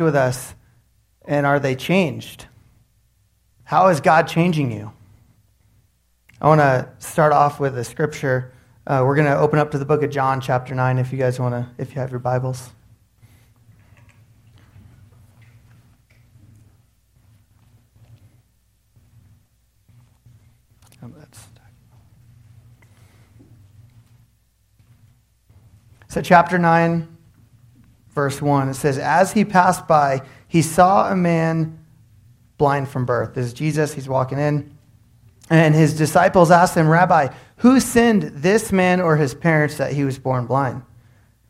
with us and are they changed? How is God changing you? I want to start off with a scripture. Uh, we're going to open up to the book of John, chapter 9, if you guys want to, if you have your Bibles. So, chapter 9, verse 1, it says, As he passed by, he saw a man blind from birth. This is Jesus, he's walking in. And his disciples asked him, Rabbi, who sinned, this man or his parents, that he was born blind?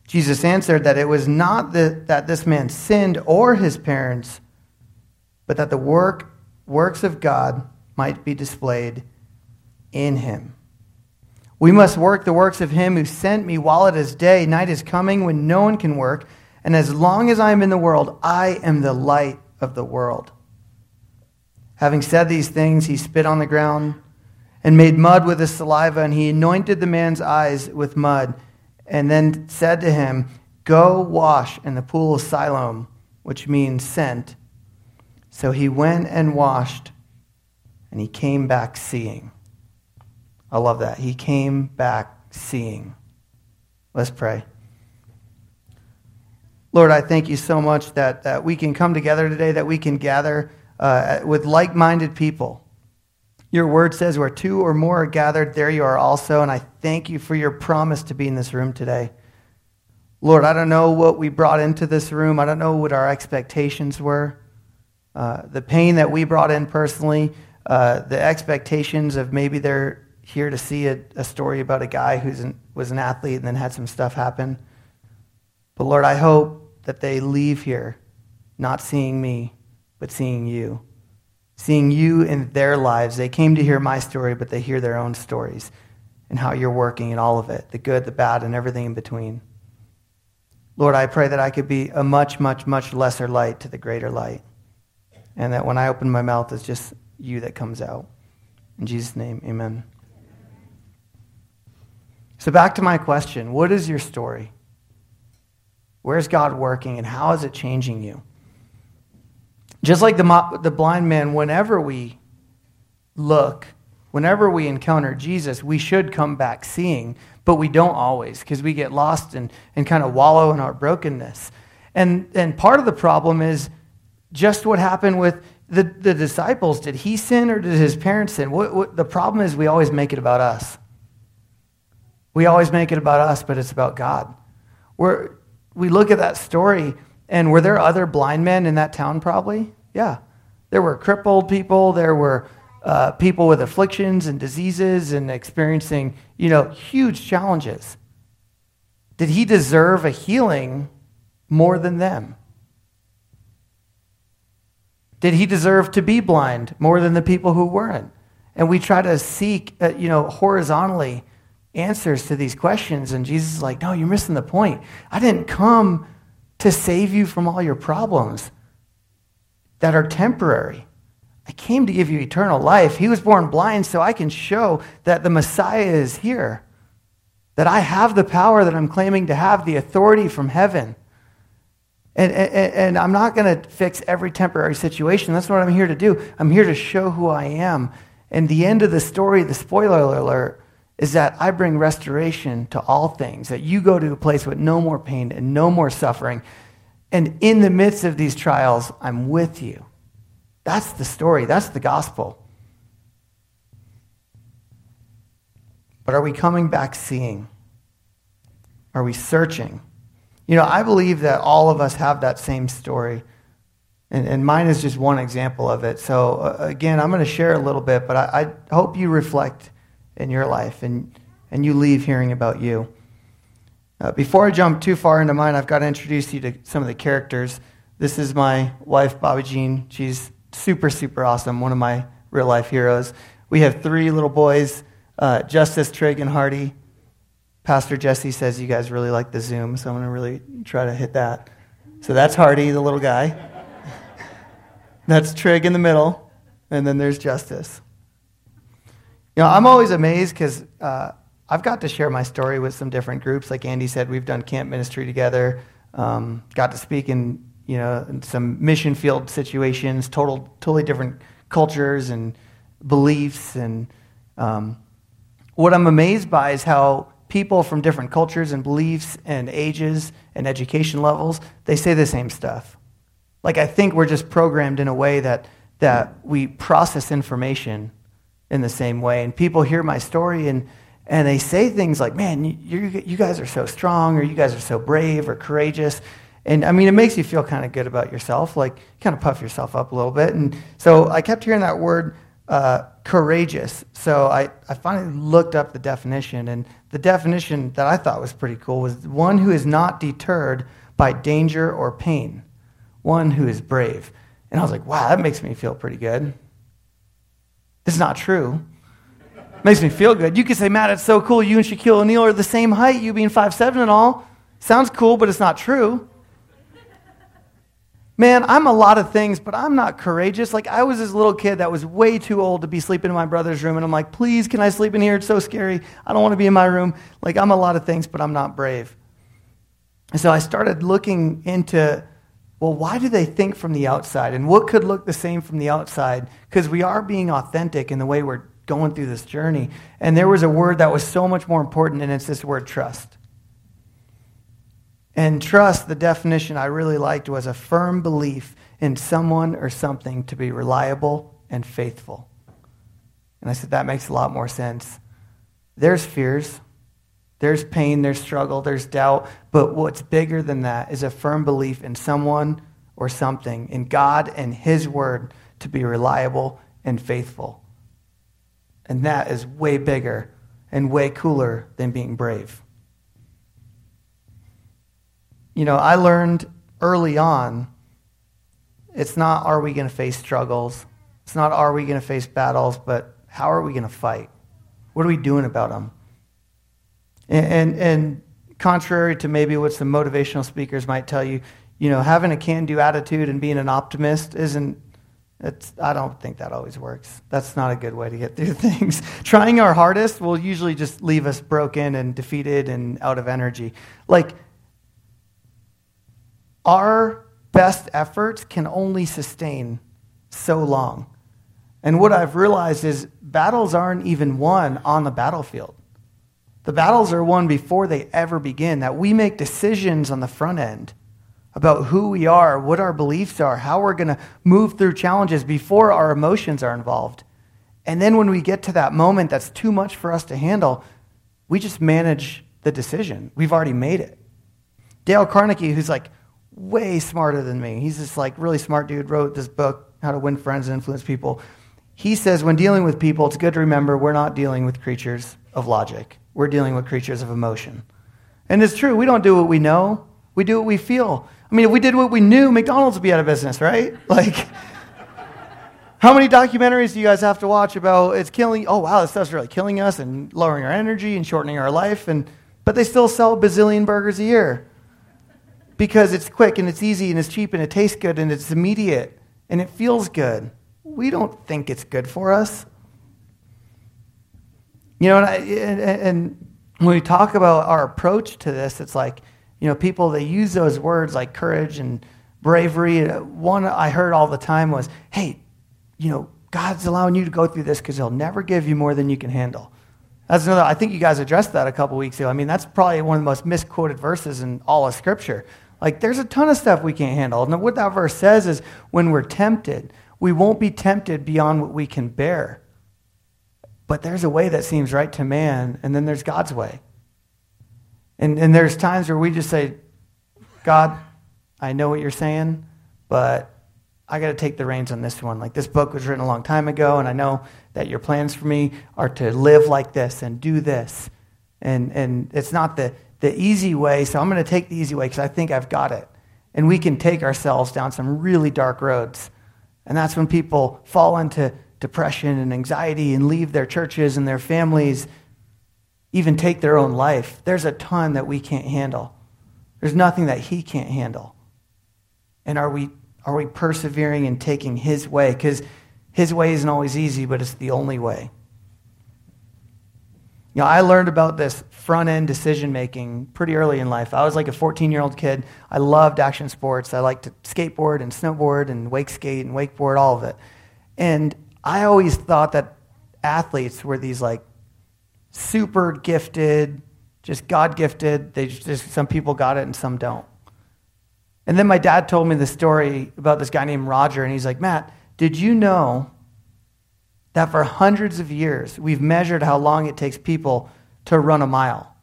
Jesus answered that it was not the, that this man sinned or his parents, but that the work, works of God might be displayed in him. We must work the works of him who sent me while it is day. Night is coming when no one can work. And as long as I am in the world, I am the light of the world. Having said these things, he spit on the ground and made mud with his saliva, and he anointed the man's eyes with mud, and then said to him, Go wash in the pool of Siloam, which means sent. So he went and washed, and he came back seeing. I love that. He came back seeing. Let's pray. Lord, I thank you so much that, that we can come together today, that we can gather uh, with like minded people. Your word says, where two or more are gathered, there you are also. And I thank you for your promise to be in this room today. Lord, I don't know what we brought into this room, I don't know what our expectations were. Uh, the pain that we brought in personally, uh, the expectations of maybe they're here to see a, a story about a guy who was an athlete and then had some stuff happen. But Lord, I hope that they leave here not seeing me, but seeing you. Seeing you in their lives. They came to hear my story, but they hear their own stories and how you're working in all of it the good, the bad, and everything in between. Lord, I pray that I could be a much, much, much lesser light to the greater light. And that when I open my mouth, it's just you that comes out. In Jesus' name, amen. So, back to my question what is your story? Where's God working and how is it changing you? Just like the, the blind man, whenever we look, whenever we encounter Jesus, we should come back seeing, but we don't always because we get lost and, and kind of wallow in our brokenness. And, and part of the problem is just what happened with the, the disciples. Did he sin or did his parents sin? What, what, the problem is we always make it about us. We always make it about us, but it's about God. We're, we look at that story, and were there other blind men in that town probably? Yeah. There were crippled people, there were uh, people with afflictions and diseases and experiencing, you know, huge challenges. Did he deserve a healing more than them? Did he deserve to be blind more than the people who weren't? And we try to seek, uh, you know, horizontally answers to these questions. And Jesus is like, no, you're missing the point. I didn't come to save you from all your problems that are temporary. I came to give you eternal life. He was born blind so I can show that the Messiah is here, that I have the power that I'm claiming to have, the authority from heaven. And, and, and I'm not going to fix every temporary situation. That's what I'm here to do. I'm here to show who I am. And the end of the story, the spoiler alert, is that I bring restoration to all things, that you go to a place with no more pain and no more suffering. And in the midst of these trials, I'm with you. That's the story, that's the gospel. But are we coming back seeing? Are we searching? You know, I believe that all of us have that same story. And, and mine is just one example of it. So, uh, again, I'm going to share a little bit, but I, I hope you reflect in your life and, and you leave hearing about you. Uh, before I jump too far into mine, I've got to introduce you to some of the characters. This is my wife, Bobby Jean. She's super, super awesome, one of my real life heroes. We have three little boys uh, Justice, Trig, and Hardy. Pastor Jesse says you guys really like the Zoom, so I'm going to really try to hit that. So that's Hardy, the little guy. that's Trig in the middle, and then there's Justice. You know, I'm always amazed because uh, I've got to share my story with some different groups. Like Andy said, we've done camp ministry together, um, got to speak in you know, some mission field situations, total, totally different cultures and beliefs. And um, what I'm amazed by is how people from different cultures and beliefs and ages and education levels, they say the same stuff. Like, I think we're just programmed in a way that, that we process information in the same way. And people hear my story and, and they say things like, man, you, you guys are so strong, or you guys are so brave or courageous. And I mean, it makes you feel kind of good about yourself, like kind of puff yourself up a little bit. And so I kept hearing that word uh, courageous. So I, I finally looked up the definition, and the definition that I thought was pretty cool was one who is not deterred by danger or pain, one who is brave. And I was like, wow, that makes me feel pretty good. This is not true. makes me feel good. You could say, Matt, it's so cool. You and Shaquille O'Neal are the same height, you being five seven and all. Sounds cool, but it's not true. Man, I'm a lot of things, but I'm not courageous. Like, I was this little kid that was way too old to be sleeping in my brother's room, and I'm like, please, can I sleep in here? It's so scary. I don't want to be in my room. Like, I'm a lot of things, but I'm not brave. And so I started looking into, well, why do they think from the outside? And what could look the same from the outside? Because we are being authentic in the way we're going through this journey. And there was a word that was so much more important, and it's this word trust. And trust, the definition I really liked was a firm belief in someone or something to be reliable and faithful. And I said, that makes a lot more sense. There's fears, there's pain, there's struggle, there's doubt, but what's bigger than that is a firm belief in someone or something, in God and His Word to be reliable and faithful. And that is way bigger and way cooler than being brave you know, I learned early on it's not are we going to face struggles? It's not are we going to face battles, but how are we going to fight? What are we doing about them? And, and, contrary to maybe what some motivational speakers might tell you, you know, having a can do attitude and being an optimist isn't, it's, I don't think that always works. That's not a good way to get through things. Trying our hardest will usually just leave us broken and defeated and out of energy. Like, our best efforts can only sustain so long. And what I've realized is battles aren't even won on the battlefield. The battles are won before they ever begin, that we make decisions on the front end about who we are, what our beliefs are, how we're going to move through challenges before our emotions are involved. And then when we get to that moment that's too much for us to handle, we just manage the decision. We've already made it. Dale Carnegie, who's like way smarter than me. He's this like really smart dude, wrote this book, How to Win Friends and Influence People. He says when dealing with people, it's good to remember we're not dealing with creatures of logic. We're dealing with creatures of emotion. And it's true, we don't do what we know, we do what we feel. I mean, if we did what we knew, McDonald's would be out of business, right? Like, how many documentaries do you guys have to watch about it's killing? Oh, wow, this stuff's really killing us and lowering our energy and shortening our life. And, but they still sell bazillion burgers a year because it's quick and it's easy and it's cheap and it tastes good and it's immediate and it feels good. We don't think it's good for us. You know, and, I, and, and when we talk about our approach to this, it's like, you know, people, they use those words like courage and bravery. One I heard all the time was, hey, you know, God's allowing you to go through this because he'll never give you more than you can handle. That's another, I think you guys addressed that a couple weeks ago. I mean, that's probably one of the most misquoted verses in all of Scripture. Like, there's a ton of stuff we can't handle. And what that verse says is when we're tempted, we won't be tempted beyond what we can bear. But there's a way that seems right to man, and then there's God's way. And, and there's times where we just say, God, I know what you're saying, but I got to take the reins on this one. Like, this book was written a long time ago, and I know that your plans for me are to live like this and do this. And, and it's not the, the easy way, so I'm going to take the easy way because I think I've got it. And we can take ourselves down some really dark roads. And that's when people fall into depression and anxiety and leave their churches and their families, even take their own life. There's a ton that we can't handle. There's nothing that He can't handle. And are we, are we persevering and taking His way? Because His way isn't always easy, but it's the only way. You know, I learned about this front end decision making pretty early in life. I was like a 14 year old kid. I loved action sports. I liked to skateboard and snowboard and wake skate and wakeboard, all of it. And I always thought that athletes were these like super gifted, just God gifted. They just, some people got it and some don't. And then my dad told me the story about this guy named Roger, and he's like, Matt, did you know that for hundreds of years we've measured how long it takes people to run a mile?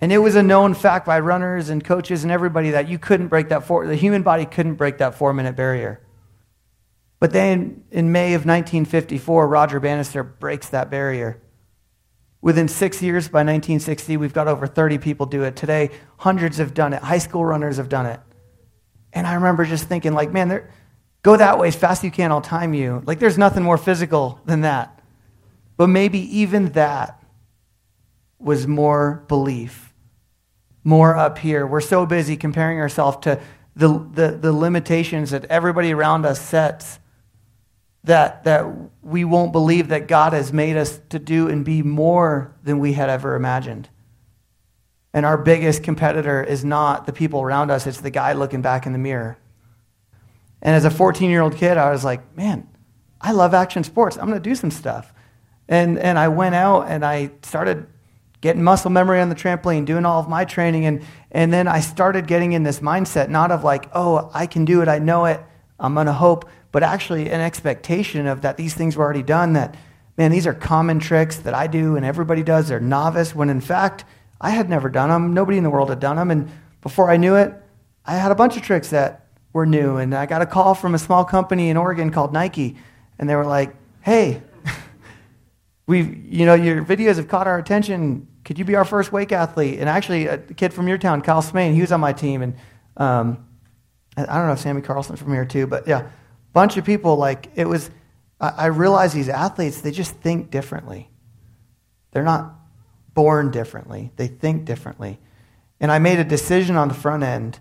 And it was a known fact by runners and coaches and everybody that you couldn't break that four, the human body couldn't break that four minute barrier. But then in May of 1954, Roger Bannister breaks that barrier. Within six years, by 1960, we've got over 30 people do it. Today, hundreds have done it. High school runners have done it. And I remember just thinking, like, man, go that way as fast as you can, I'll time you. Like, there's nothing more physical than that. But maybe even that was more belief, more up here. We're so busy comparing ourselves to the, the, the limitations that everybody around us sets that, that we won't believe that God has made us to do and be more than we had ever imagined. And our biggest competitor is not the people around us, it's the guy looking back in the mirror. And as a 14 year old kid, I was like, man, I love action sports. I'm going to do some stuff. And, and I went out and I started getting muscle memory on the trampoline, doing all of my training. And, and then I started getting in this mindset, not of like, oh, I can do it, I know it, I'm going to hope, but actually an expectation of that these things were already done, that, man, these are common tricks that I do and everybody does. They're novice, when in fact, I had never done them. Nobody in the world had done them. And before I knew it, I had a bunch of tricks that were new. And I got a call from a small company in Oregon called Nike, and they were like, hey, we've, you know, your videos have caught our attention. Could you be our first wake athlete? And actually, a kid from your town, Kyle Smaine, he was on my team. And um, I don't know if Sammy Carlson's from here too, but yeah, bunch of people, like, it was, I, I realized these athletes, they just think differently. They're not born differently, they think differently. And I made a decision on the front end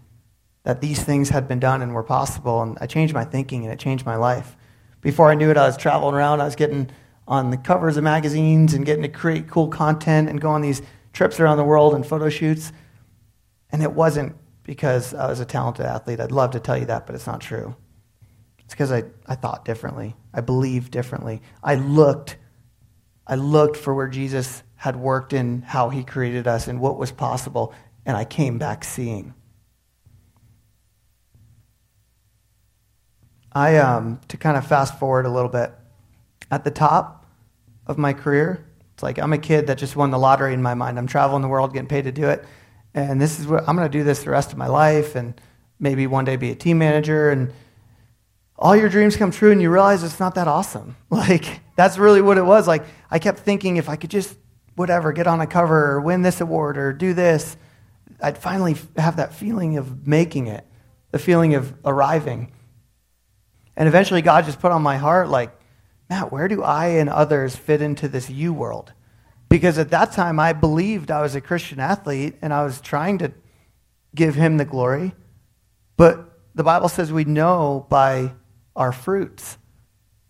that these things had been done and were possible, and I changed my thinking and it changed my life. Before I knew it, I was traveling around, I was getting on the covers of magazines and getting to create cool content and go on these trips around the world and photo shoots. And it wasn't because I was a talented athlete. I'd love to tell you that, but it's not true. It's because I, I thought differently. I believed differently. I looked, I looked for where Jesus had worked in how he created us and what was possible, and I came back seeing. I, um, to kind of fast forward a little bit, at the top of my career, it's like I'm a kid that just won the lottery in my mind. I'm traveling the world, getting paid to do it, and this is what I'm going to do this the rest of my life, and maybe one day be a team manager, and all your dreams come true and you realize it's not that awesome. Like, that's really what it was. Like, I kept thinking if I could just, whatever, get on a cover or win this award or do this, I'd finally have that feeling of making it, the feeling of arriving. And eventually, God just put on my heart, like, Matt, where do I and others fit into this you world? Because at that time, I believed I was a Christian athlete and I was trying to give him the glory. But the Bible says we know by our fruits.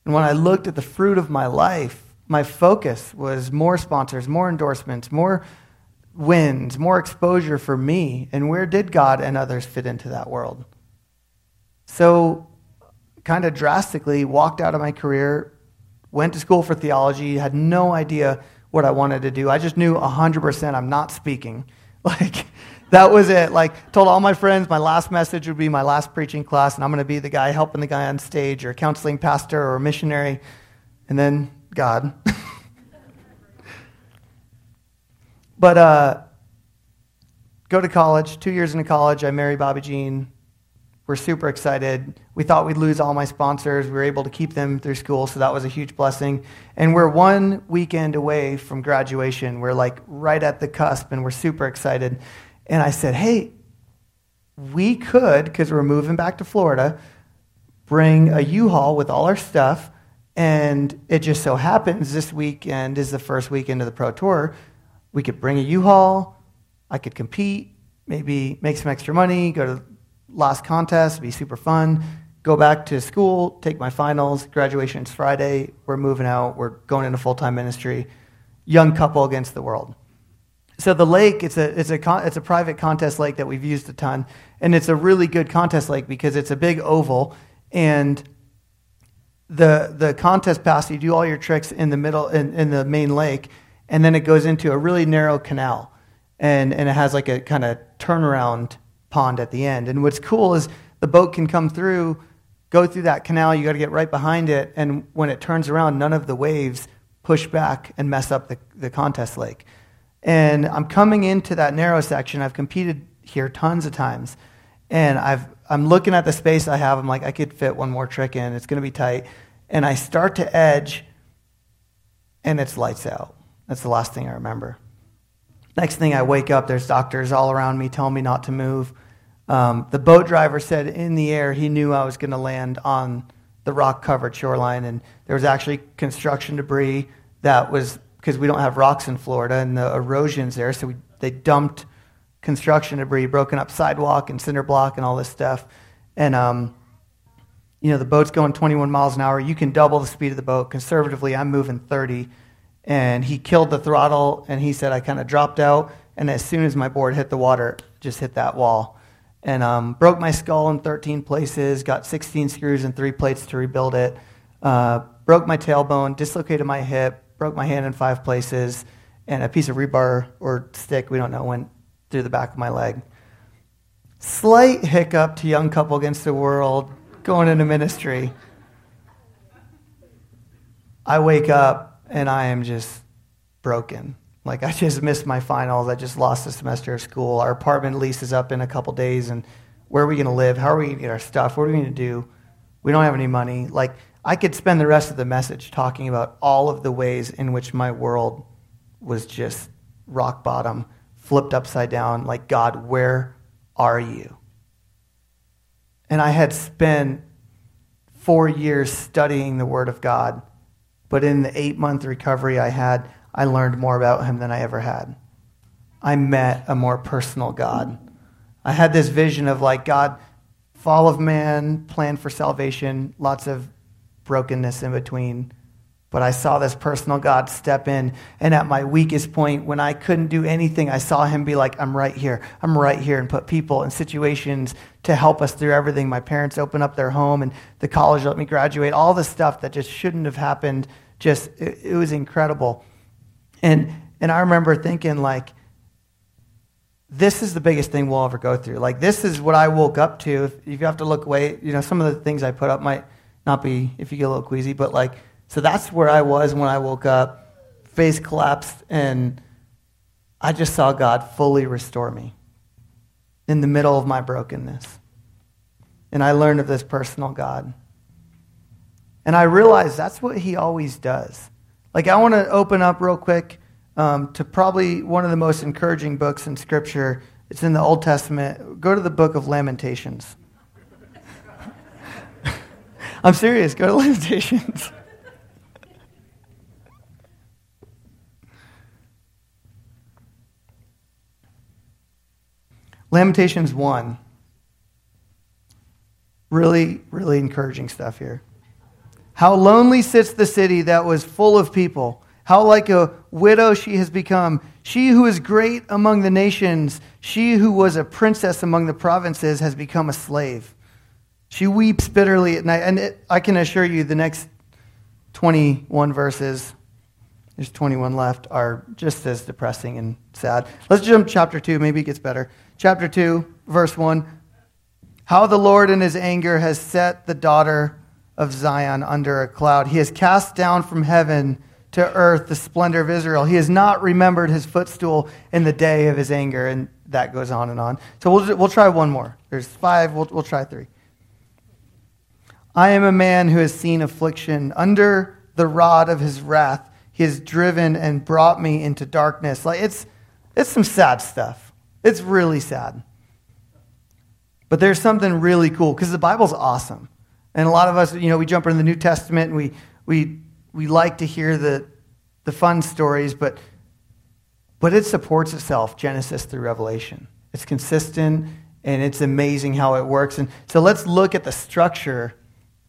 And when I looked at the fruit of my life, my focus was more sponsors, more endorsements, more wins, more exposure for me. And where did God and others fit into that world? So, kind of drastically, walked out of my career, went to school for theology, had no idea what I wanted to do. I just knew 100% I'm not speaking. Like, that was it. Like, told all my friends my last message would be my last preaching class, and I'm going to be the guy helping the guy on stage, or counseling pastor, or missionary, and then God. but uh, go to college. Two years into college, I marry Bobby Jean. We're super excited. We thought we'd lose all my sponsors. We were able to keep them through school, so that was a huge blessing. And we're one weekend away from graduation. We're like right at the cusp, and we're super excited. And I said, hey, we could, because we're moving back to Florida, bring a U-Haul with all our stuff. And it just so happens this weekend is the first weekend of the Pro Tour. We could bring a U-Haul. I could compete, maybe make some extra money, go to last contest, be super fun. Go back to school, take my finals. Graduation Graduation's Friday. We're moving out. We're going into full time ministry. young couple against the world. So the lake, it's a, it's, a, con- it's a private contest lake that we've used a ton. And it's a really good contest lake because it's a big oval. And the, the contest pass, you do all your tricks in the middle, in, in the main lake. And then it goes into a really narrow canal. And, and it has like a kind of turnaround pond at the end. And what's cool is the boat can come through, go through that canal. You got to get right behind it. And when it turns around, none of the waves push back and mess up the, the contest lake. And I'm coming into that narrow section. I've competed here tons of times. And I've, I'm looking at the space I have. I'm like, I could fit one more trick in. It's going to be tight. And I start to edge, and it's lights out. That's the last thing I remember. Next thing I wake up, there's doctors all around me telling me not to move. Um, the boat driver said in the air he knew I was going to land on the rock covered shoreline, and there was actually construction debris that was because we don't have rocks in Florida and the erosion's there, so we, they dumped construction debris, broken up sidewalk and cinder block and all this stuff. And, um, you know, the boat's going 21 miles an hour. You can double the speed of the boat. Conservatively, I'm moving 30. And he killed the throttle, and he said I kind of dropped out. And as soon as my board hit the water, just hit that wall. And um, broke my skull in 13 places, got 16 screws and three plates to rebuild it. Uh, broke my tailbone, dislocated my hip, broke my hand in five places, and a piece of rebar or stick, we don't know, went through the back of my leg. Slight hiccup to young couple against the world, going into ministry. I wake up and I am just broken. Like I just missed my finals. I just lost a semester of school. Our apartment lease is up in a couple days, and where are we going to live? How are we going to get our stuff? What are we going to do? We don't have any money. Like I could spend the rest of the message talking about all of the ways in which my world was just rock bottom, flipped upside down. Like, God, where are you? And I had spent four years studying the Word of God, but in the eight month recovery I had, I learned more about Him than I ever had. I met a more personal God. I had this vision of like, God, fall of man, plan for salvation, lots of brokenness in between. But I saw this personal God step in. And at my weakest point, when I couldn't do anything, I saw him be like, I'm right here. I'm right here. And put people in situations to help us through everything. My parents opened up their home, and the college let me graduate. All the stuff that just shouldn't have happened. Just, it, it was incredible. And, and I remember thinking, like, this is the biggest thing we'll ever go through. Like, this is what I woke up to. If, if you have to look away, you know, some of the things I put up might not be if you get a little queasy, but like, so that's where I was when I woke up, face collapsed, and I just saw God fully restore me in the middle of my brokenness. And I learned of this personal God. And I realized that's what he always does. Like, I want to open up real quick um, to probably one of the most encouraging books in Scripture. It's in the Old Testament. Go to the book of Lamentations. I'm serious. Go to Lamentations. Lamentations 1. Really, really encouraging stuff here. How lonely sits the city that was full of people. How like a widow she has become. She who is great among the nations, she who was a princess among the provinces, has become a slave. She weeps bitterly at night. And it, I can assure you, the next 21 verses, there's 21 left, are just as depressing and sad. Let's jump to chapter 2. Maybe it gets better. Chapter 2, verse 1. How the Lord in his anger has set the daughter of Zion under a cloud. He has cast down from heaven to earth the splendor of Israel. He has not remembered his footstool in the day of his anger. And that goes on and on. So we'll, we'll try one more. There's five. We'll, we'll try three. I am a man who has seen affliction. Under the rod of his wrath, he has driven and brought me into darkness. Like it's, it's some sad stuff. It's really sad. But there's something really cool because the Bible's awesome. And a lot of us, you know, we jump into the New Testament and we, we, we like to hear the, the fun stories, but, but it supports itself, Genesis through Revelation. It's consistent and it's amazing how it works. And so let's look at the structure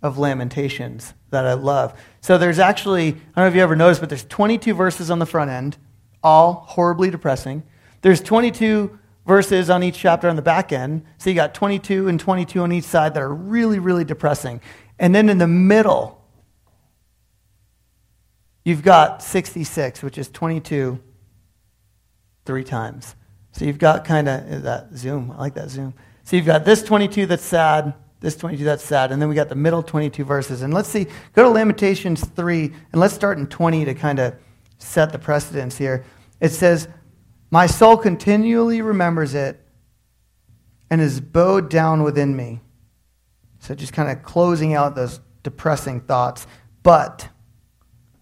of Lamentations that I love. So there's actually, I don't know if you ever noticed, but there's 22 verses on the front end, all horribly depressing. There's 22 verses on each chapter on the back end. So you got 22 and 22 on each side that are really, really depressing. And then in the middle, you've got 66, which is 22 three times. So you've got kind of uh, that zoom. I like that zoom. So you've got this 22 that's sad, this 22 that's sad, and then we got the middle 22 verses. And let's see, go to Lamentations 3, and let's start in 20 to kind of set the precedence here. It says, My soul continually remembers it and is bowed down within me. So just kind of closing out those depressing thoughts. But,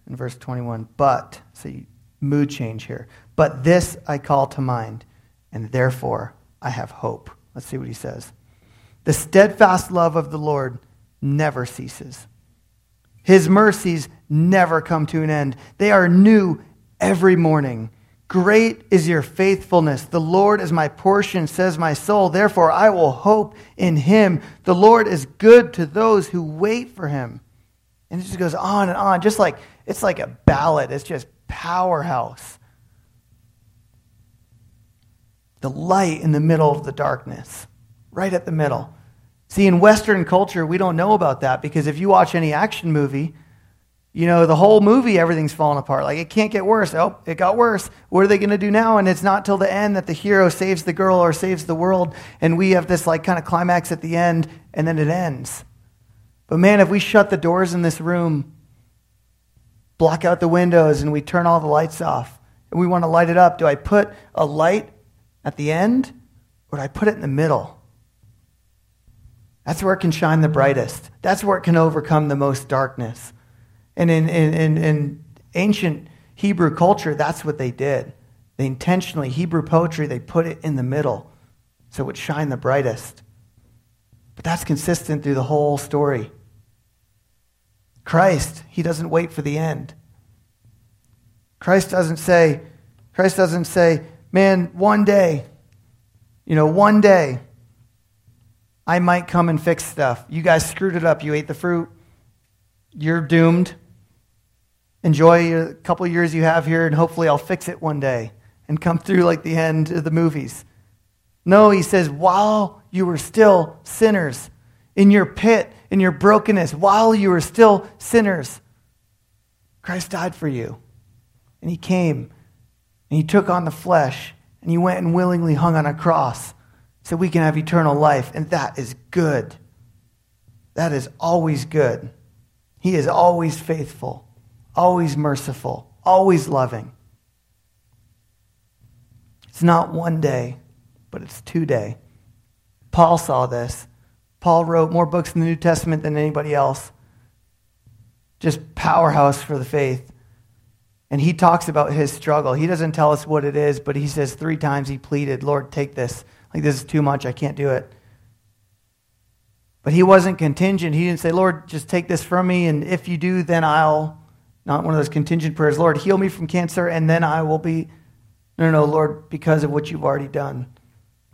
in verse 21, but, see, mood change here. But this I call to mind, and therefore I have hope. Let's see what he says. The steadfast love of the Lord never ceases. His mercies never come to an end. They are new every morning. Great is your faithfulness. The Lord is my portion, says my soul. Therefore, I will hope in him. The Lord is good to those who wait for him. And it just goes on and on, just like it's like a ballad. It's just powerhouse. The light in the middle of the darkness, right at the middle. See, in Western culture, we don't know about that because if you watch any action movie, you know, the whole movie, everything's falling apart. Like, it can't get worse. Oh, it got worse. What are they going to do now? And it's not till the end that the hero saves the girl or saves the world. And we have this, like, kind of climax at the end, and then it ends. But man, if we shut the doors in this room, block out the windows, and we turn all the lights off, and we want to light it up, do I put a light at the end, or do I put it in the middle? That's where it can shine the brightest. That's where it can overcome the most darkness. And in, in, in, ancient Hebrew culture, that's what they did. They intentionally, Hebrew poetry, they put it in the middle so it would shine the brightest. But that's consistent through the whole story. Christ, he doesn't wait for the end. Christ doesn't say, Christ doesn't say, man, one day, you know, one day, I might come and fix stuff. You guys screwed it up. You ate the fruit. You're doomed. Enjoy a couple years you have here, and hopefully I'll fix it one day and come through like the end of the movies. No, he says, while you were still sinners, in your pit, in your brokenness, while you were still sinners, Christ died for you. And he came and he took on the flesh and he went and willingly hung on a cross so we can have eternal life. And that is good. That is always good. He is always faithful always merciful, always loving. It's not one day, but it's two day. Paul saw this. Paul wrote more books in the New Testament than anybody else. Just powerhouse for the faith. And he talks about his struggle. He doesn't tell us what it is, but he says three times he pleaded, Lord, take this. Like, this is too much. I can't do it. But he wasn't contingent. He didn't say, Lord, just take this from me, and if you do, then I'll not one of those contingent prayers, Lord, heal me from cancer and then I will be. No, no, no, Lord, because of what you've already done.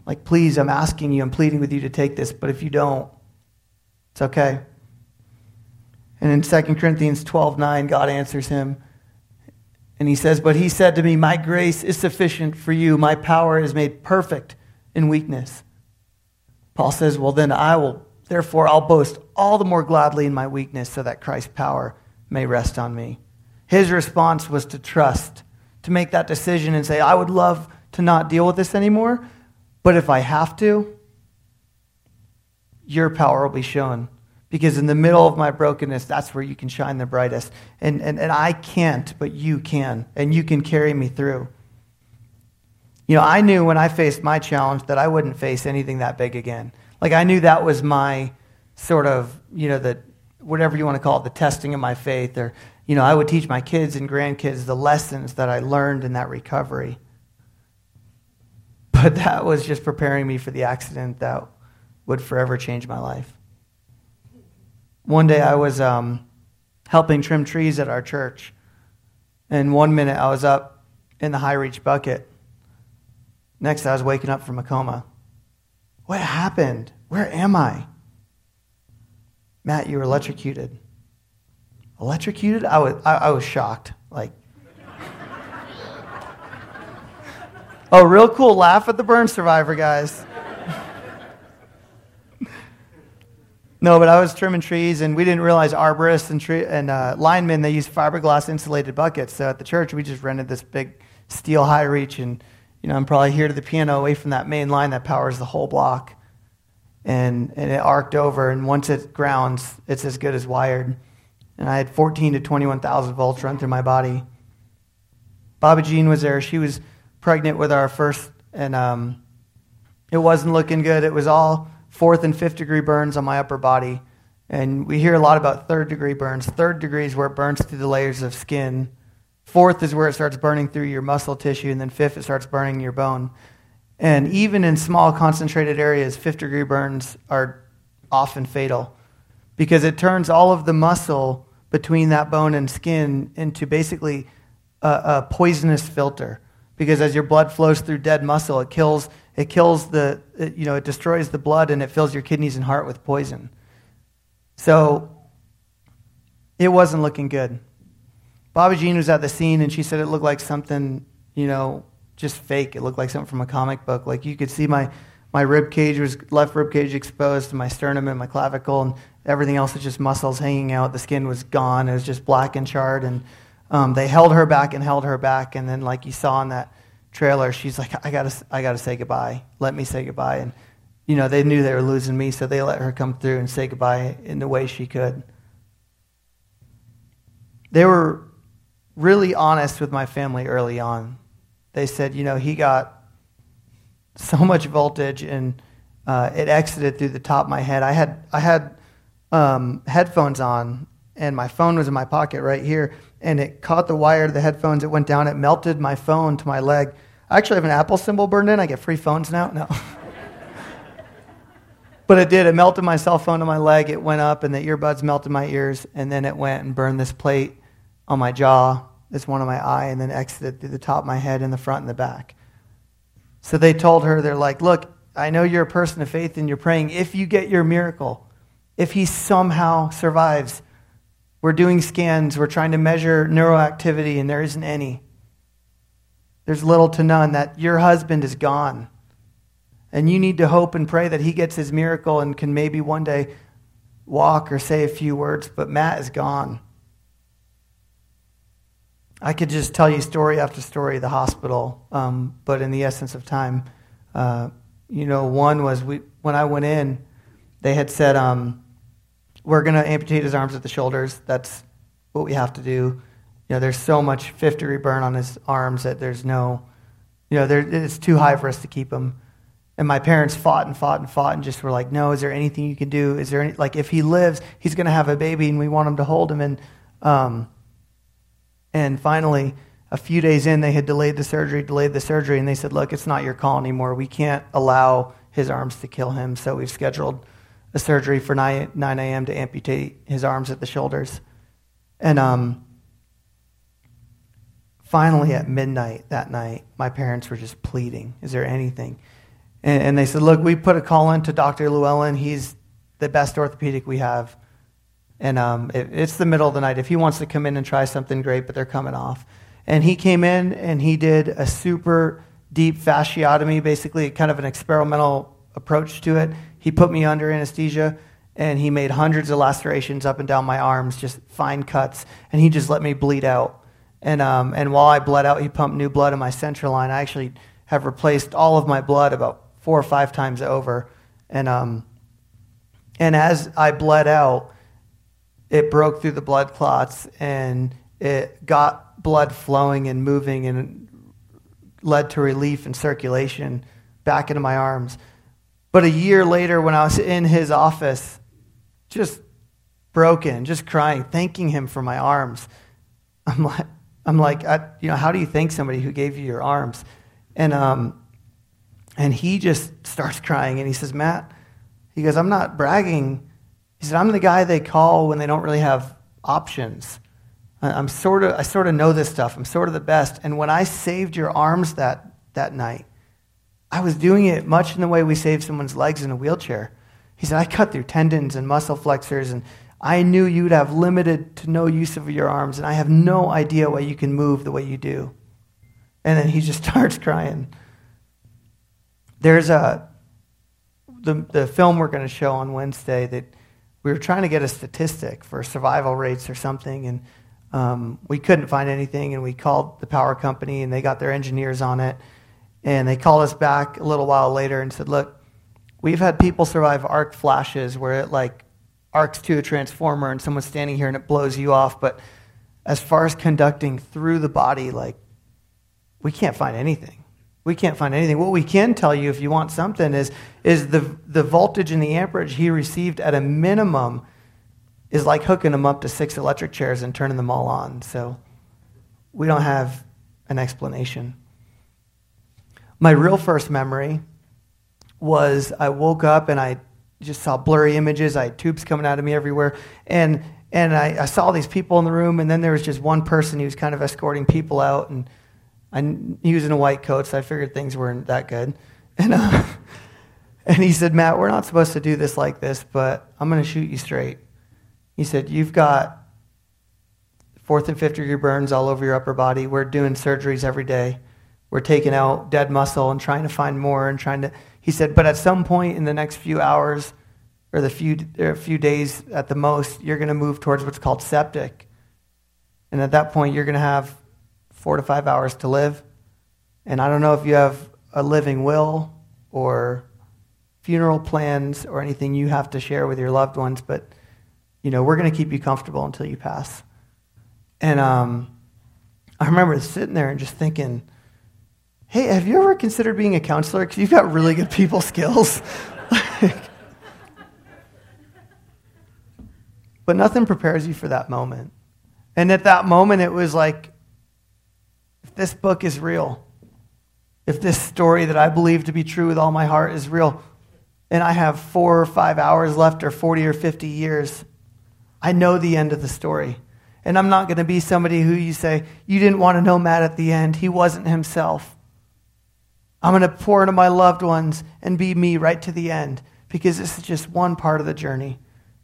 Like, please, I'm asking you, I'm pleading with you to take this, but if you don't, it's okay. And in 2 Corinthians 12 9, God answers him. And he says, But he said to me, My grace is sufficient for you. My power is made perfect in weakness. Paul says, Well, then I will, therefore, I'll boast all the more gladly in my weakness so that Christ's power may rest on me. His response was to trust, to make that decision and say, I would love to not deal with this anymore, but if I have to, your power will be shown. Because in the middle of my brokenness, that's where you can shine the brightest. And, and, and I can't, but you can. And you can carry me through. You know, I knew when I faced my challenge that I wouldn't face anything that big again. Like, I knew that was my sort of, you know, the, whatever you want to call it, the testing of my faith, or, you know, I would teach my kids and grandkids the lessons that I learned in that recovery. But that was just preparing me for the accident that would forever change my life. One day I was um, helping trim trees at our church, and one minute I was up in the high reach bucket. Next, I was waking up from a coma. What happened? Where am I? Matt, you were electrocuted. Electrocuted? I was, I, I was shocked. Like, oh, real cool. Laugh at the burn survivor, guys. No, but I was trimming trees, and we didn't realize arborists and, tree, and uh, linemen, they use fiberglass insulated buckets. So at the church, we just rented this big steel high reach, and you know, I'm probably here to the piano away from that main line that powers the whole block. And, and it arced over, and once it grounds, it's as good as wired. And I had 14 to 21,000 volts run through my body. Bobby Jean was there. She was pregnant with our first, and um, it wasn't looking good. It was all fourth and fifth degree burns on my upper body. And we hear a lot about third degree burns. Third degree is where it burns through the layers of skin. Fourth is where it starts burning through your muscle tissue. And then fifth, it starts burning your bone. And even in small concentrated areas, fifth degree burns are often fatal because it turns all of the muscle between that bone and skin into basically a, a poisonous filter. Because as your blood flows through dead muscle, it kills it kills the, it, you know, it destroys the blood and it fills your kidneys and heart with poison. So it wasn't looking good. Bobby Jean was at the scene and she said it looked like something, you know, just fake. It looked like something from a comic book. Like you could see my, my rib cage was left rib cage exposed, my sternum and my clavicle, and everything else was just muscles hanging out. The skin was gone. It was just black and charred. And um, they held her back and held her back. And then, like you saw in that trailer, she's like, I gotta, I gotta say goodbye. Let me say goodbye. And, you know, they knew they were losing me, so they let her come through and say goodbye in the way she could. They were really honest with my family early on. They said, you know, he got so much voltage and uh, it exited through the top of my head. I had, I had um, headphones on and my phone was in my pocket right here and it caught the wire to the headphones. It went down. It melted my phone to my leg. I actually have an Apple symbol burned in. I get free phones now. No. but it did. It melted my cell phone to my leg. It went up, and the earbuds melted my ears. And then it went and burned this plate on my jaw, this one on my eye, and then exited through the top of my head in the front and the back. So they told her, they're like, look, I know you're a person of faith and you're praying. If you get your miracle, if he somehow survives, we're doing scans, we're trying to measure neuroactivity, and there isn't any. There's little to none that your husband is gone. And you need to hope and pray that he gets his miracle and can maybe one day walk or say a few words, but Matt is gone. I could just tell you story after story of the hospital, um, but in the essence of time, uh, you know, one was we, when I went in, they had said, um, we're going to amputate his arms at the shoulders. That's what we have to do. You know, there's so much fifth degree burn on his arms that there's no, you know, there, it's too high for us to keep him. And my parents fought and fought and fought and just were like, no, is there anything you can do? Is there any, like, if he lives, he's going to have a baby and we want him to hold him. And, um, and finally, a few days in, they had delayed the surgery, delayed the surgery, and they said, look, it's not your call anymore. We can't allow his arms to kill him. So we've scheduled a surgery for 9, 9 a.m. to amputate his arms at the shoulders. And um, finally, at midnight that night, my parents were just pleading, Is there anything? And, and they said, Look, we put a call in to Dr. Llewellyn. He's the best orthopedic we have. And um, it, it's the middle of the night. If he wants to come in and try something, great, but they're coming off. And he came in and he did a super deep fasciotomy, basically kind of an experimental approach to it. He put me under anesthesia and he made hundreds of lacerations up and down my arms, just fine cuts, and he just let me bleed out. And, um, and while I bled out, he pumped new blood in my central line. I actually have replaced all of my blood about four or five times over. And, um, and as I bled out, it broke through the blood clots and it got blood flowing and moving and led to relief and circulation back into my arms. But a year later, when I was in his office, just broken, just crying, thanking him for my arms, I'm like, I'm like, I, you know, how do you thank somebody who gave you your arms? And um, and he just starts crying, and he says, Matt, he goes, I'm not bragging. He said, I'm the guy they call when they don't really have options. I'm sort of, I sort of know this stuff. I'm sort of the best. And when I saved your arms that, that night, I was doing it much in the way we save someone's legs in a wheelchair. He said, I cut through tendons and muscle flexors, and I knew you'd have limited to no use of your arms, and I have no idea why you can move the way you do. And then he just starts crying. There's a the the film we're going to show on Wednesday that we were trying to get a statistic for survival rates or something, and um, we couldn't find anything. And we called the power company, and they got their engineers on it, and they called us back a little while later and said, "Look, We've had people survive arc flashes where it like arcs to a transformer and someone's standing here and it blows you off. But as far as conducting through the body, like we can't find anything. We can't find anything. What we can tell you, if you want something, is is the the voltage and the amperage he received at a minimum is like hooking him up to six electric chairs and turning them all on. So we don't have an explanation. My real first memory was I woke up and I just saw blurry images. I had tubes coming out of me everywhere. And, and I, I saw these people in the room, and then there was just one person who was kind of escorting people out. And I, he was in a white coat, so I figured things weren't that good. And, uh, and he said, Matt, we're not supposed to do this like this, but I'm going to shoot you straight. He said, You've got fourth and fifth degree burns all over your upper body. We're doing surgeries every day. We're taking out dead muscle and trying to find more and trying to he said, but at some point in the next few hours or the few, or a few days at the most, you're going to move towards what's called septic. And at that point, you're going to have four to five hours to live. And I don't know if you have a living will or funeral plans or anything you have to share with your loved ones, but you know, we're going to keep you comfortable until you pass. And um, I remember sitting there and just thinking, hey, have you ever considered being a counselor? Because you've got really good people skills. but nothing prepares you for that moment. And at that moment, it was like, this book is real, if this story that I believe to be true with all my heart is real, and I have four or five hours left, or 40 or 50 years, I know the end of the story. And I'm not going to be somebody who you say, you didn't want to know Matt at the end. He wasn't himself. I'm going to pour into my loved ones and be me right to the end because this is just one part of the journey.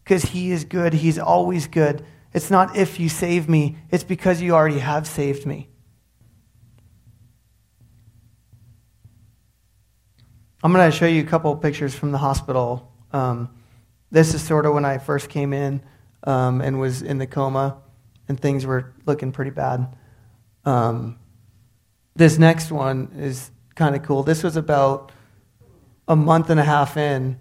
Because He is good, He's always good. It's not if you save me, it's because you already have saved me. I'm going to show you a couple pictures from the hospital. Um, this is sort of when I first came in um, and was in the coma, and things were looking pretty bad. Um, this next one is kind of cool. This was about a month and a half in.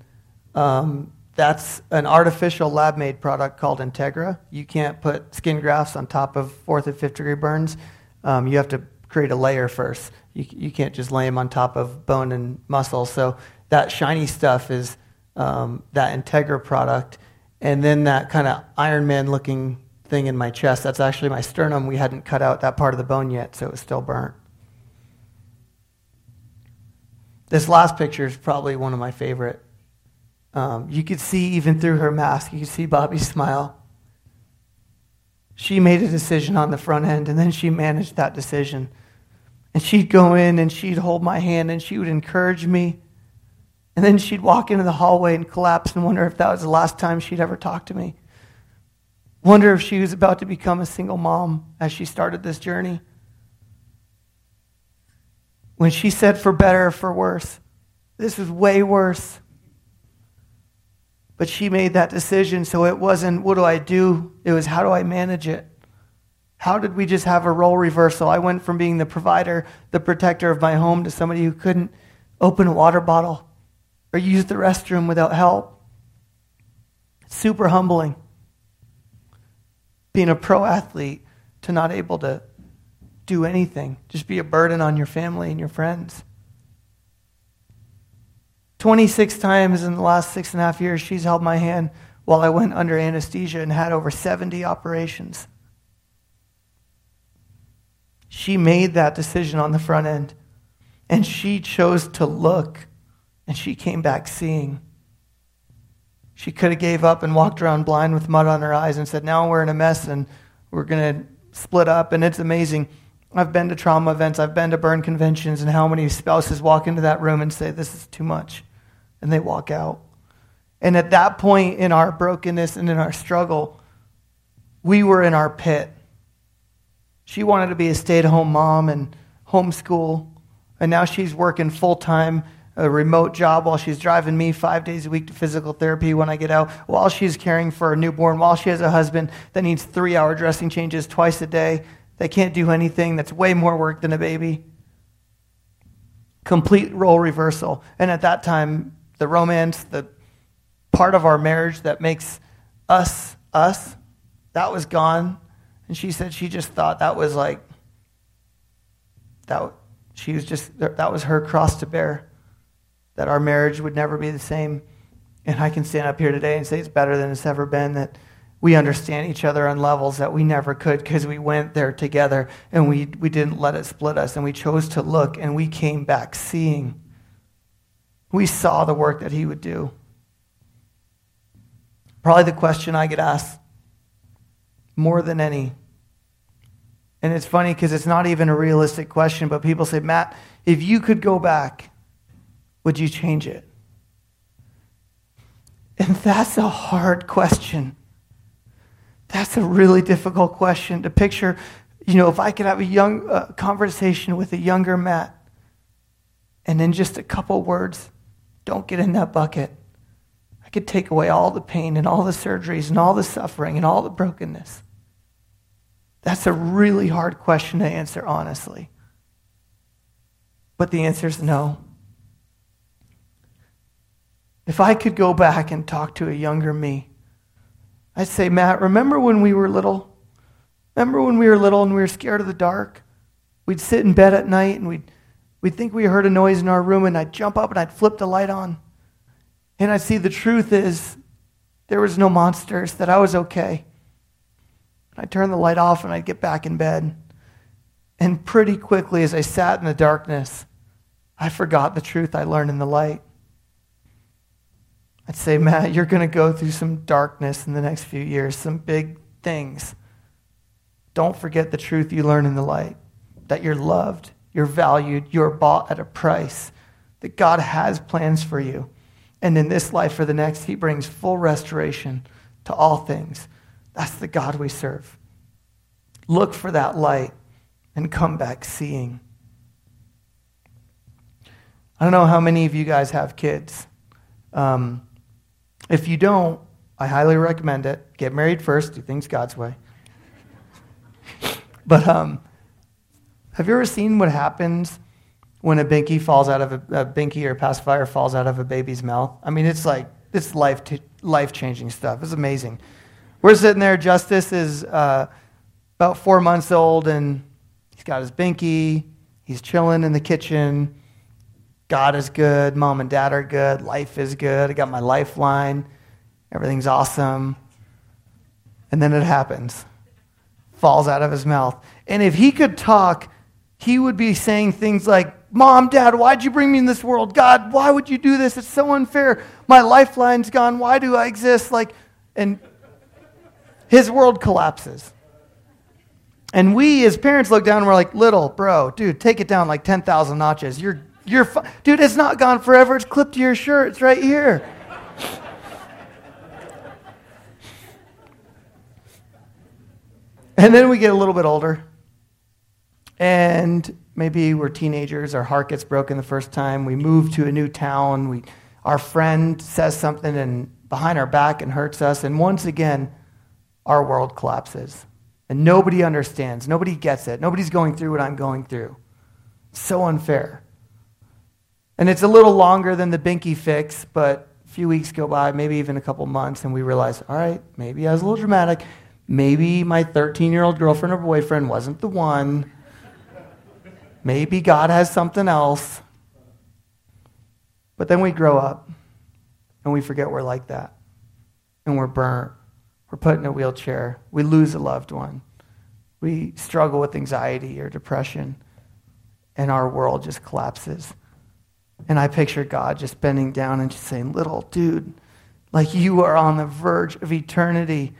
Um, that's an artificial lab made product called Integra. You can't put skin grafts on top of fourth and fifth degree burns. Um, you have to create a layer first. You, you can't just lay them on top of bone and muscle. So that shiny stuff is um, that Integra product. And then that kind of Iron Man looking thing in my chest, that's actually my sternum. We hadn't cut out that part of the bone yet, so it was still burnt. This last picture is probably one of my favorite. Um, you could see even through her mask, you could see Bobby's smile. She made a decision on the front end, and then she managed that decision. And she'd go in and she'd hold my hand and she would encourage me. And then she'd walk into the hallway and collapse and wonder if that was the last time she'd ever talk to me. Wonder if she was about to become a single mom as she started this journey when she said for better or for worse. This is way worse. But she made that decision, so it wasn't, what do I do? It was, how do I manage it? How did we just have a role reversal? I went from being the provider, the protector of my home, to somebody who couldn't open a water bottle or use the restroom without help. Super humbling. Being a pro athlete to not able to do anything, just be a burden on your family and your friends. 26 times in the last six and a half years, she's held my hand while I went under anesthesia and had over 70 operations. She made that decision on the front end, and she chose to look, and she came back seeing. She could have gave up and walked around blind with mud on her eyes and said, "Now we're in a mess and we're going to split up." And it's amazing I've been to trauma events, I've been to burn conventions, and how many spouses walk into that room and say, This is too much, and they walk out. And at that point in our brokenness and in our struggle, we were in our pit. She wanted to be a stay at home mom and homeschool. And now she's working full time, a remote job while she's driving me five days a week to physical therapy when I get out, while she's caring for a newborn, while she has a husband that needs three hour dressing changes twice a day, that can't do anything, that's way more work than a baby. Complete role reversal. And at that time, the romance, the part of our marriage that makes us us, that was gone. And she said she just thought that was like, that she was just, that was her cross to bear, that our marriage would never be the same. And I can stand up here today and say it's better than it's ever been, that we understand each other on levels that we never could because we went there together and we, we didn't let it split us and we chose to look and we came back seeing. We saw the work that he would do. Probably the question I get asked more than any. And it's funny because it's not even a realistic question, but people say, Matt, if you could go back, would you change it? And that's a hard question. That's a really difficult question to picture. You know, if I could have a young uh, conversation with a younger Matt, and in just a couple words, don't get in that bucket. I could take away all the pain and all the surgeries and all the suffering and all the brokenness. That's a really hard question to answer, honestly. But the answer is no. If I could go back and talk to a younger me, I'd say, Matt, remember when we were little? Remember when we were little and we were scared of the dark? We'd sit in bed at night and we'd, we'd think we heard a noise in our room and I'd jump up and I'd flip the light on. And I'd see the truth is there was no monsters, that I was okay. I'd turn the light off and I'd get back in bed. And pretty quickly, as I sat in the darkness, I forgot the truth I learned in the light. I'd say, Matt, you're going to go through some darkness in the next few years, some big things. Don't forget the truth you learn in the light that you're loved, you're valued, you're bought at a price, that God has plans for you. And in this life for the next, He brings full restoration to all things. That's the God we serve. Look for that light and come back seeing. I don't know how many of you guys have kids. Um, if you don't, I highly recommend it. Get married first, do things God's way. but um, have you ever seen what happens when a binky falls out of a, a binky or pacifier falls out of a baby's mouth? I mean, it's like, it's life, t- life-changing stuff. It's amazing. We're sitting there. Justice is uh, about four months old, and he's got his binky. He's chilling in the kitchen. God is good. Mom and dad are good. Life is good. I got my lifeline. Everything's awesome. And then it happens. Falls out of his mouth. And if he could talk, he would be saying things like, Mom, Dad, why'd you bring me in this world? God, why would you do this? It's so unfair. My lifeline's gone. Why do I exist? Like, and his world collapses. And we as parents look down and we're like, little, bro, dude, take it down like 10,000 notches. You're, you're, fu- dude, it's not gone forever. It's clipped to your shirt. It's right here. and then we get a little bit older. And maybe we're teenagers. Our heart gets broken the first time. We move to a new town. We, our friend says something and behind our back and hurts us. And once again, our world collapses. And nobody understands. Nobody gets it. Nobody's going through what I'm going through. So unfair. And it's a little longer than the Binky fix, but a few weeks go by, maybe even a couple months, and we realize, all right, maybe I was a little dramatic. Maybe my 13 year old girlfriend or boyfriend wasn't the one. Maybe God has something else. But then we grow up and we forget we're like that. And we're burnt we're put in a wheelchair. We lose a loved one. We struggle with anxiety or depression, and our world just collapses. And I picture God just bending down and just saying, Little dude, like you are on the verge of eternity.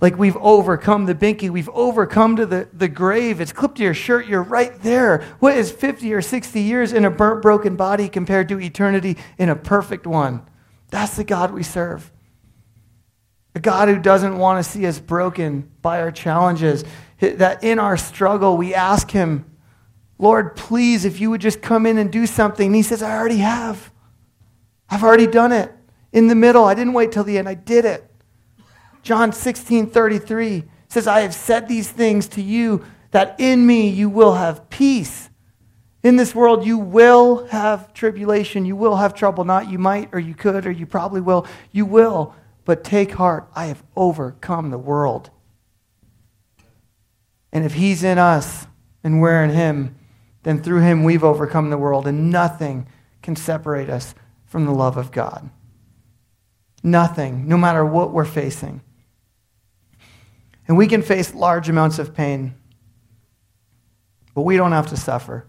Like we've overcome the binky, we've overcome to the, the grave. It's clipped to your shirt, you're right there. What is 50 or 60 years in a burnt, broken body compared to eternity in a perfect one? That's the God we serve. A God who doesn't want to see us broken by our challenges. That in our struggle, we ask Him, Lord, please, if you would just come in and do something. And He says, I already have. I've already done it. In the middle, I didn't wait till the end, I did it. John 16 33 says, I have said these things to you that in me you will have peace. In this world, you will have tribulation. You will have trouble. Not you might, or you could, or you probably will. You will. But take heart, I have overcome the world. And if He's in us and we're in Him, then through Him we've overcome the world, and nothing can separate us from the love of God. Nothing, no matter what we're facing. And we can face large amounts of pain, but we don't have to suffer.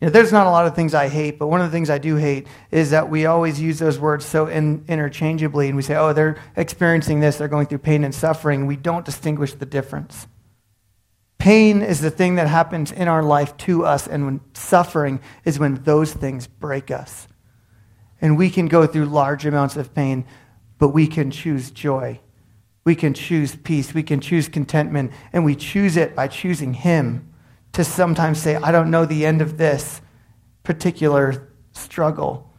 You know, there's not a lot of things I hate, but one of the things I do hate is that we always use those words so in, interchangeably, and we say, oh, they're experiencing this, they're going through pain and suffering. We don't distinguish the difference. Pain is the thing that happens in our life to us, and when suffering is when those things break us. And we can go through large amounts of pain, but we can choose joy. We can choose peace. We can choose contentment. And we choose it by choosing Him to sometimes say, I don't know the end of this particular struggle,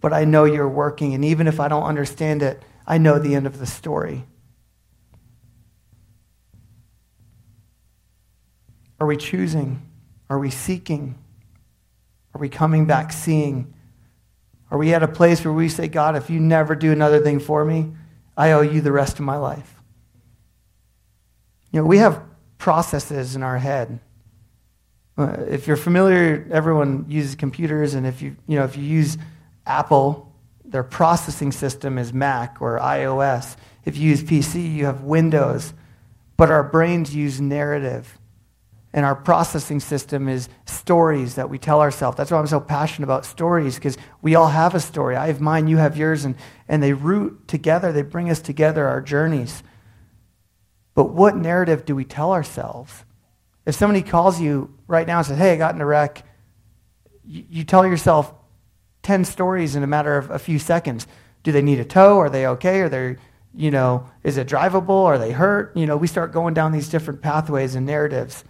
but I know you're working. And even if I don't understand it, I know the end of the story. Are we choosing? Are we seeking? Are we coming back seeing? Are we at a place where we say, God, if you never do another thing for me, I owe you the rest of my life? You know, we have processes in our head Uh, if you're familiar, everyone uses computers, and if you, you know, if you use Apple, their processing system is Mac or iOS. If you use PC, you have Windows. But our brains use narrative. And our processing system is stories that we tell ourselves. That's why I'm so passionate about stories, because we all have a story. I have mine, you have yours, and, and they root together, they bring us together, our journeys. But what narrative do we tell ourselves? If somebody calls you right now and says, hey, I got in a wreck, you, you tell yourself 10 stories in a matter of a few seconds. Do they need a tow? Are they okay? Are they, you know, is it drivable? Are they hurt? You know, we start going down these different pathways and narratives.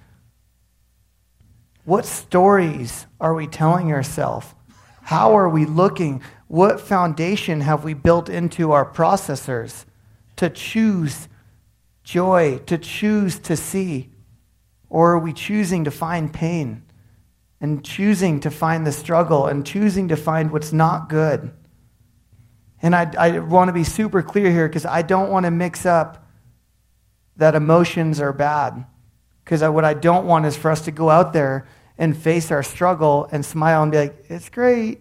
What stories are we telling ourselves? How are we looking? What foundation have we built into our processors to choose joy, to choose to see? Or are we choosing to find pain and choosing to find the struggle and choosing to find what's not good? And I, I want to be super clear here because I don't want to mix up that emotions are bad. Because what I don't want is for us to go out there and face our struggle and smile and be like, it's great.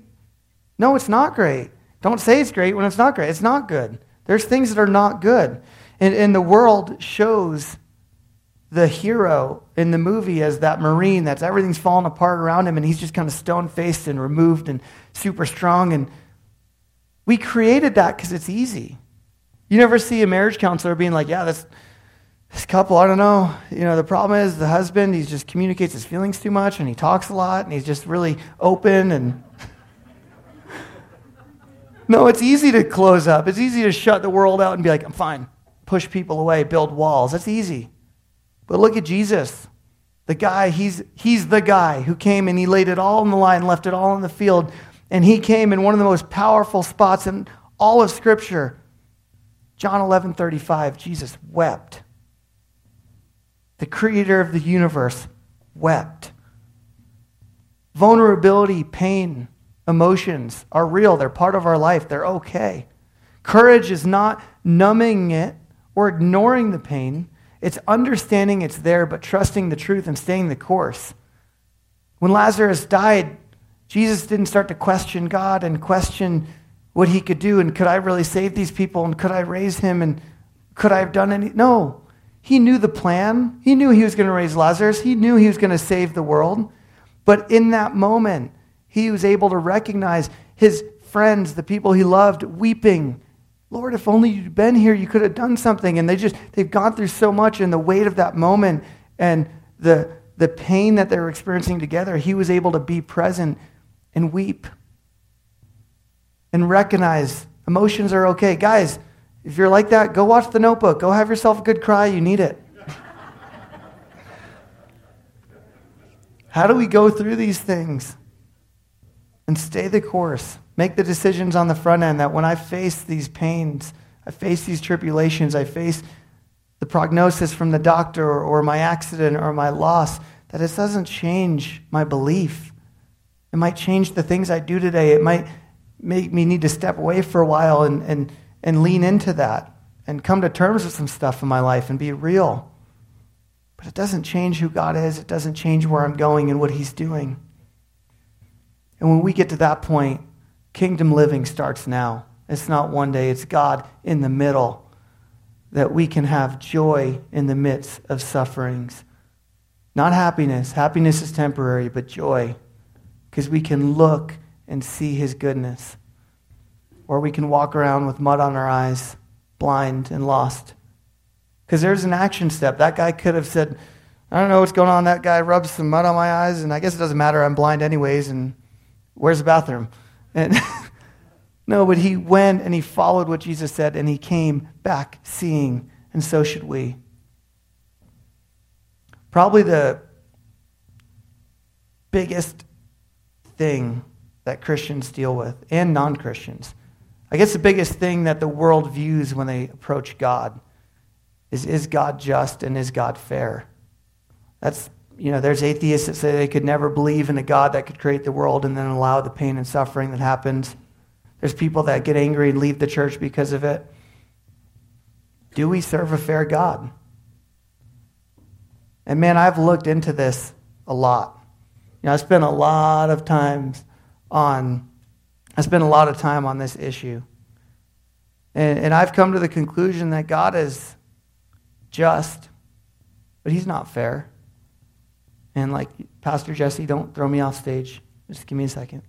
No, it's not great. Don't say it's great when it's not great. It's not good. There's things that are not good. And, and the world shows the hero in the movie as that Marine that's everything's falling apart around him and he's just kind of stone faced and removed and super strong. And we created that because it's easy. You never see a marriage counselor being like, yeah, this, this couple, I don't know. You know, the problem is the husband, he just communicates his feelings too much and he talks a lot and he's just really open and. no, it's easy to close up. It's easy to shut the world out and be like, I'm fine. Push people away, build walls. That's easy. But look at Jesus. The guy, he's, he's the guy who came and he laid it all on the line, left it all on the field. And he came in one of the most powerful spots in all of Scripture. John 11 35, Jesus wept. The creator of the universe wept. Vulnerability, pain, emotions are real. They're part of our life. They're okay. Courage is not numbing it or ignoring the pain. It's understanding it's there, but trusting the truth and staying the course. When Lazarus died, Jesus didn't start to question God and question what he could do and could I really save these people and could I raise him and could I have done any? No. He knew the plan. He knew he was going to raise Lazarus. He knew he was going to save the world. But in that moment, he was able to recognize his friends, the people he loved, weeping Lord, if only you'd been here, you could have done something. And they just, they've gone through so much and the weight of that moment and the, the pain that they were experiencing together, he was able to be present and weep and recognize Emotions are okay. Guys, if you're like that, go watch the notebook. Go have yourself a good cry. You need it. How do we go through these things and stay the course? Make the decisions on the front end that when I face these pains, I face these tribulations, I face the prognosis from the doctor or, my accident or my loss, that it doesn't change my belief. It might change the things I do today. It might make me need to step away for a while and, and, and lean into that and come to terms with some stuff in my life and be real. But it doesn't change who God is, it doesn't change where I'm going and what He's doing. And when we get to that point, kingdom living starts now. It's not one day, it's God in the middle that we can have joy in the midst of sufferings. Not happiness. Happiness is temporary, but joy. Because we can look and see his goodness. Or we can walk around with mud on our eyes, blind and lost. Because there's an action step. That guy could have said, I don't know what's going on. That guy rubs some mud on my eyes, and I guess it doesn't matter. I'm blind anyways, and where's the bathroom? And no, but he went and he followed what Jesus said, and he came back seeing, and so should we. Probably the biggest thing that Christians deal with and non Christians. I guess the biggest thing that the world views when they approach God is is God just and is God fair? That's, you know, there's atheists that say they could never believe in a God that could create the world and then allow the pain and suffering that happens. There's people that get angry and leave the church because of it. Do we serve a fair God? And man, I've looked into this a lot. You know, I spent a lot of times on, I spent a lot of time on this issue. And, and I've come to the conclusion that God is just, but he's not fair. And like, Pastor Jesse, don't throw me off stage. Just give me a second.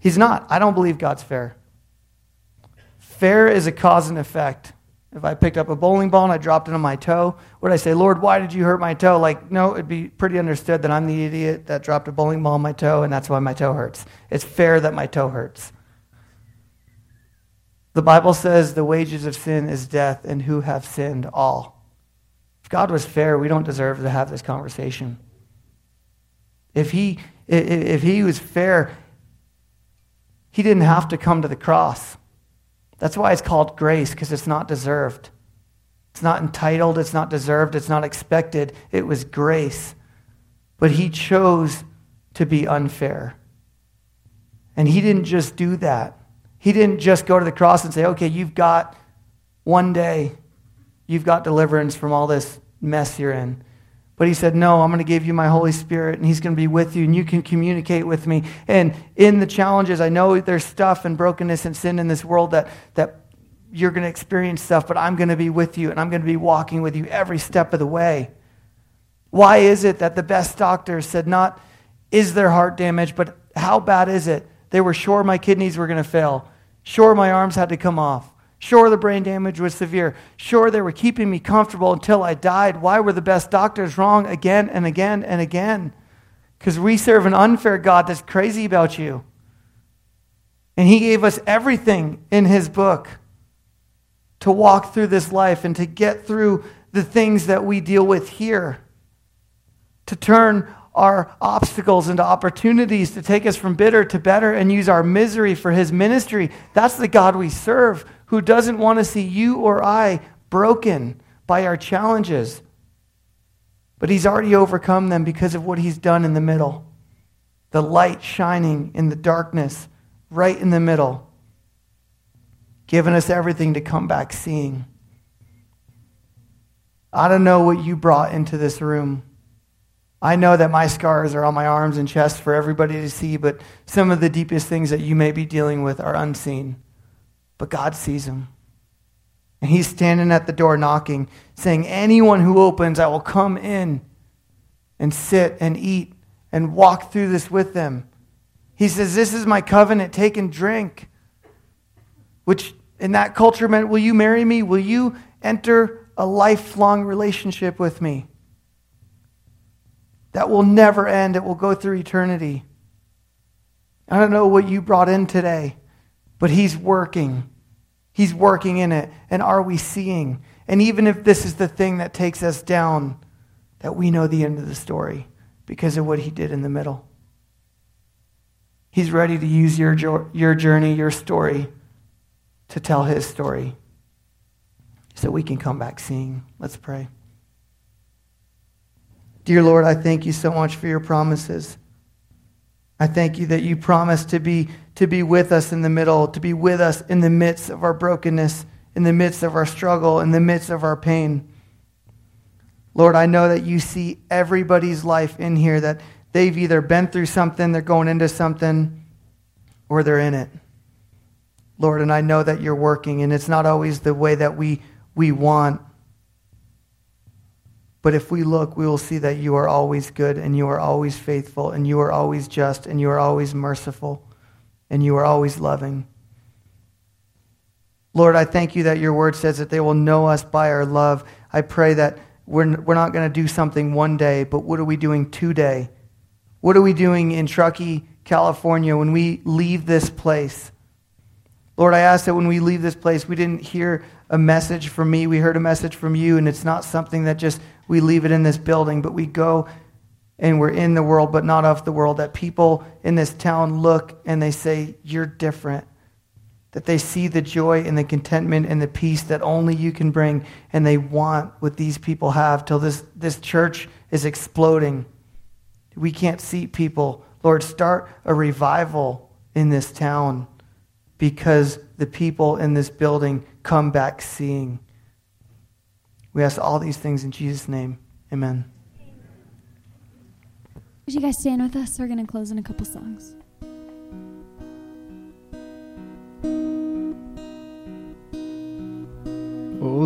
He's not. I don't believe God's fair. Fair is a cause and effect. If I picked up a bowling ball and I dropped it on my toe, would I say, Lord, why did you hurt my toe? Like, no, it'd be pretty understood that I'm the idiot that dropped a bowling ball on my toe and that's why my toe hurts. It's fair that my toe hurts. The Bible says the wages of sin is death, and who have sinned? All. If God was fair, we don't deserve to have this conversation. If he, if he was fair, he didn't have to come to the cross. That's why it's called grace, because it's not deserved. It's not entitled, it's not deserved, it's not expected. It was grace. But he chose to be unfair. And he didn't just do that. He didn't just go to the cross and say, okay, you've got one day, you've got deliverance from all this mess you're in. But he said, No, I'm going to give you my Holy Spirit, and he's going to be with you, and you can communicate with me. And in the challenges, I know there's stuff and brokenness and sin in this world that, that you're going to experience stuff, but I'm going to be with you, and I'm going to be walking with you every step of the way. Why is it that the best doctors said, Not is there heart damage, but how bad is it? They were sure my kidneys were going to fail, sure my arms had to come off. Sure, the brain damage was severe. Sure, they were keeping me comfortable until I died. Why were the best doctors wrong again and again and again? Because we serve an unfair God that's crazy about you. And He gave us everything in His book to walk through this life and to get through the things that we deal with here, to turn our obstacles into opportunities to take us from bitter to better and use our misery for his ministry. That's the God we serve, who doesn't want to see you or I broken by our challenges. But he's already overcome them because of what he's done in the middle. The light shining in the darkness, right in the middle, giving us everything to come back seeing. I don't know what you brought into this room. I know that my scars are on my arms and chest for everybody to see, but some of the deepest things that you may be dealing with are unseen. But God sees him. And He's standing at the door knocking, saying, Anyone who opens, I will come in and sit and eat and walk through this with them. He says, This is my covenant, take and drink. Which in that culture meant, Will you marry me? Will you enter a lifelong relationship with me? that will never end. It will go through eternity. I don't know what you brought in today, but He's working He's working in it. And are we seeing? And even if this is the thing that takes us down, that we know the end of the story because of what he did in the middle. He's ready to use your, your journey, your story, to tell his story so we can come back seeing. Let's pray. Dear Lord, I thank you so much for your promises. I thank you that you promise to be, to be with us in the middle, to be with us in the midst of our brokenness, in the midst of our struggle, in the midst of our pain. Lord, I know that you see everybody's life in here, that they've either been through something, they're going into something, or they're in it. Lord, and I know that you're working, and it's not always the way that we, we want. But if we look, we will see that you are always good, and you are always faithful, and you are always just, and you are always merciful, and you are always loving. Lord, I thank you that your word says that they will know us by our love. I pray that we're, we're not going to do something one day, but what are we doing today? What are we doing in Truckee, California when we leave this place? Lord, I ask that when we leave this place, we didn't hear a message from me. We heard a message from you, and it's not something that just we leave it in this building, but we go and we're in the world, but not of the world. That people in this town look and they say, You're different. That they see the joy and the contentment and the peace that only you can bring, and they want what these people have till this, this church is exploding. We can't see people. Lord, start a revival in this town because the people in this building come back seeing. We ask all these things in Jesus' name. Amen. Would you guys stand with us? We're going to close in a couple songs. Oh,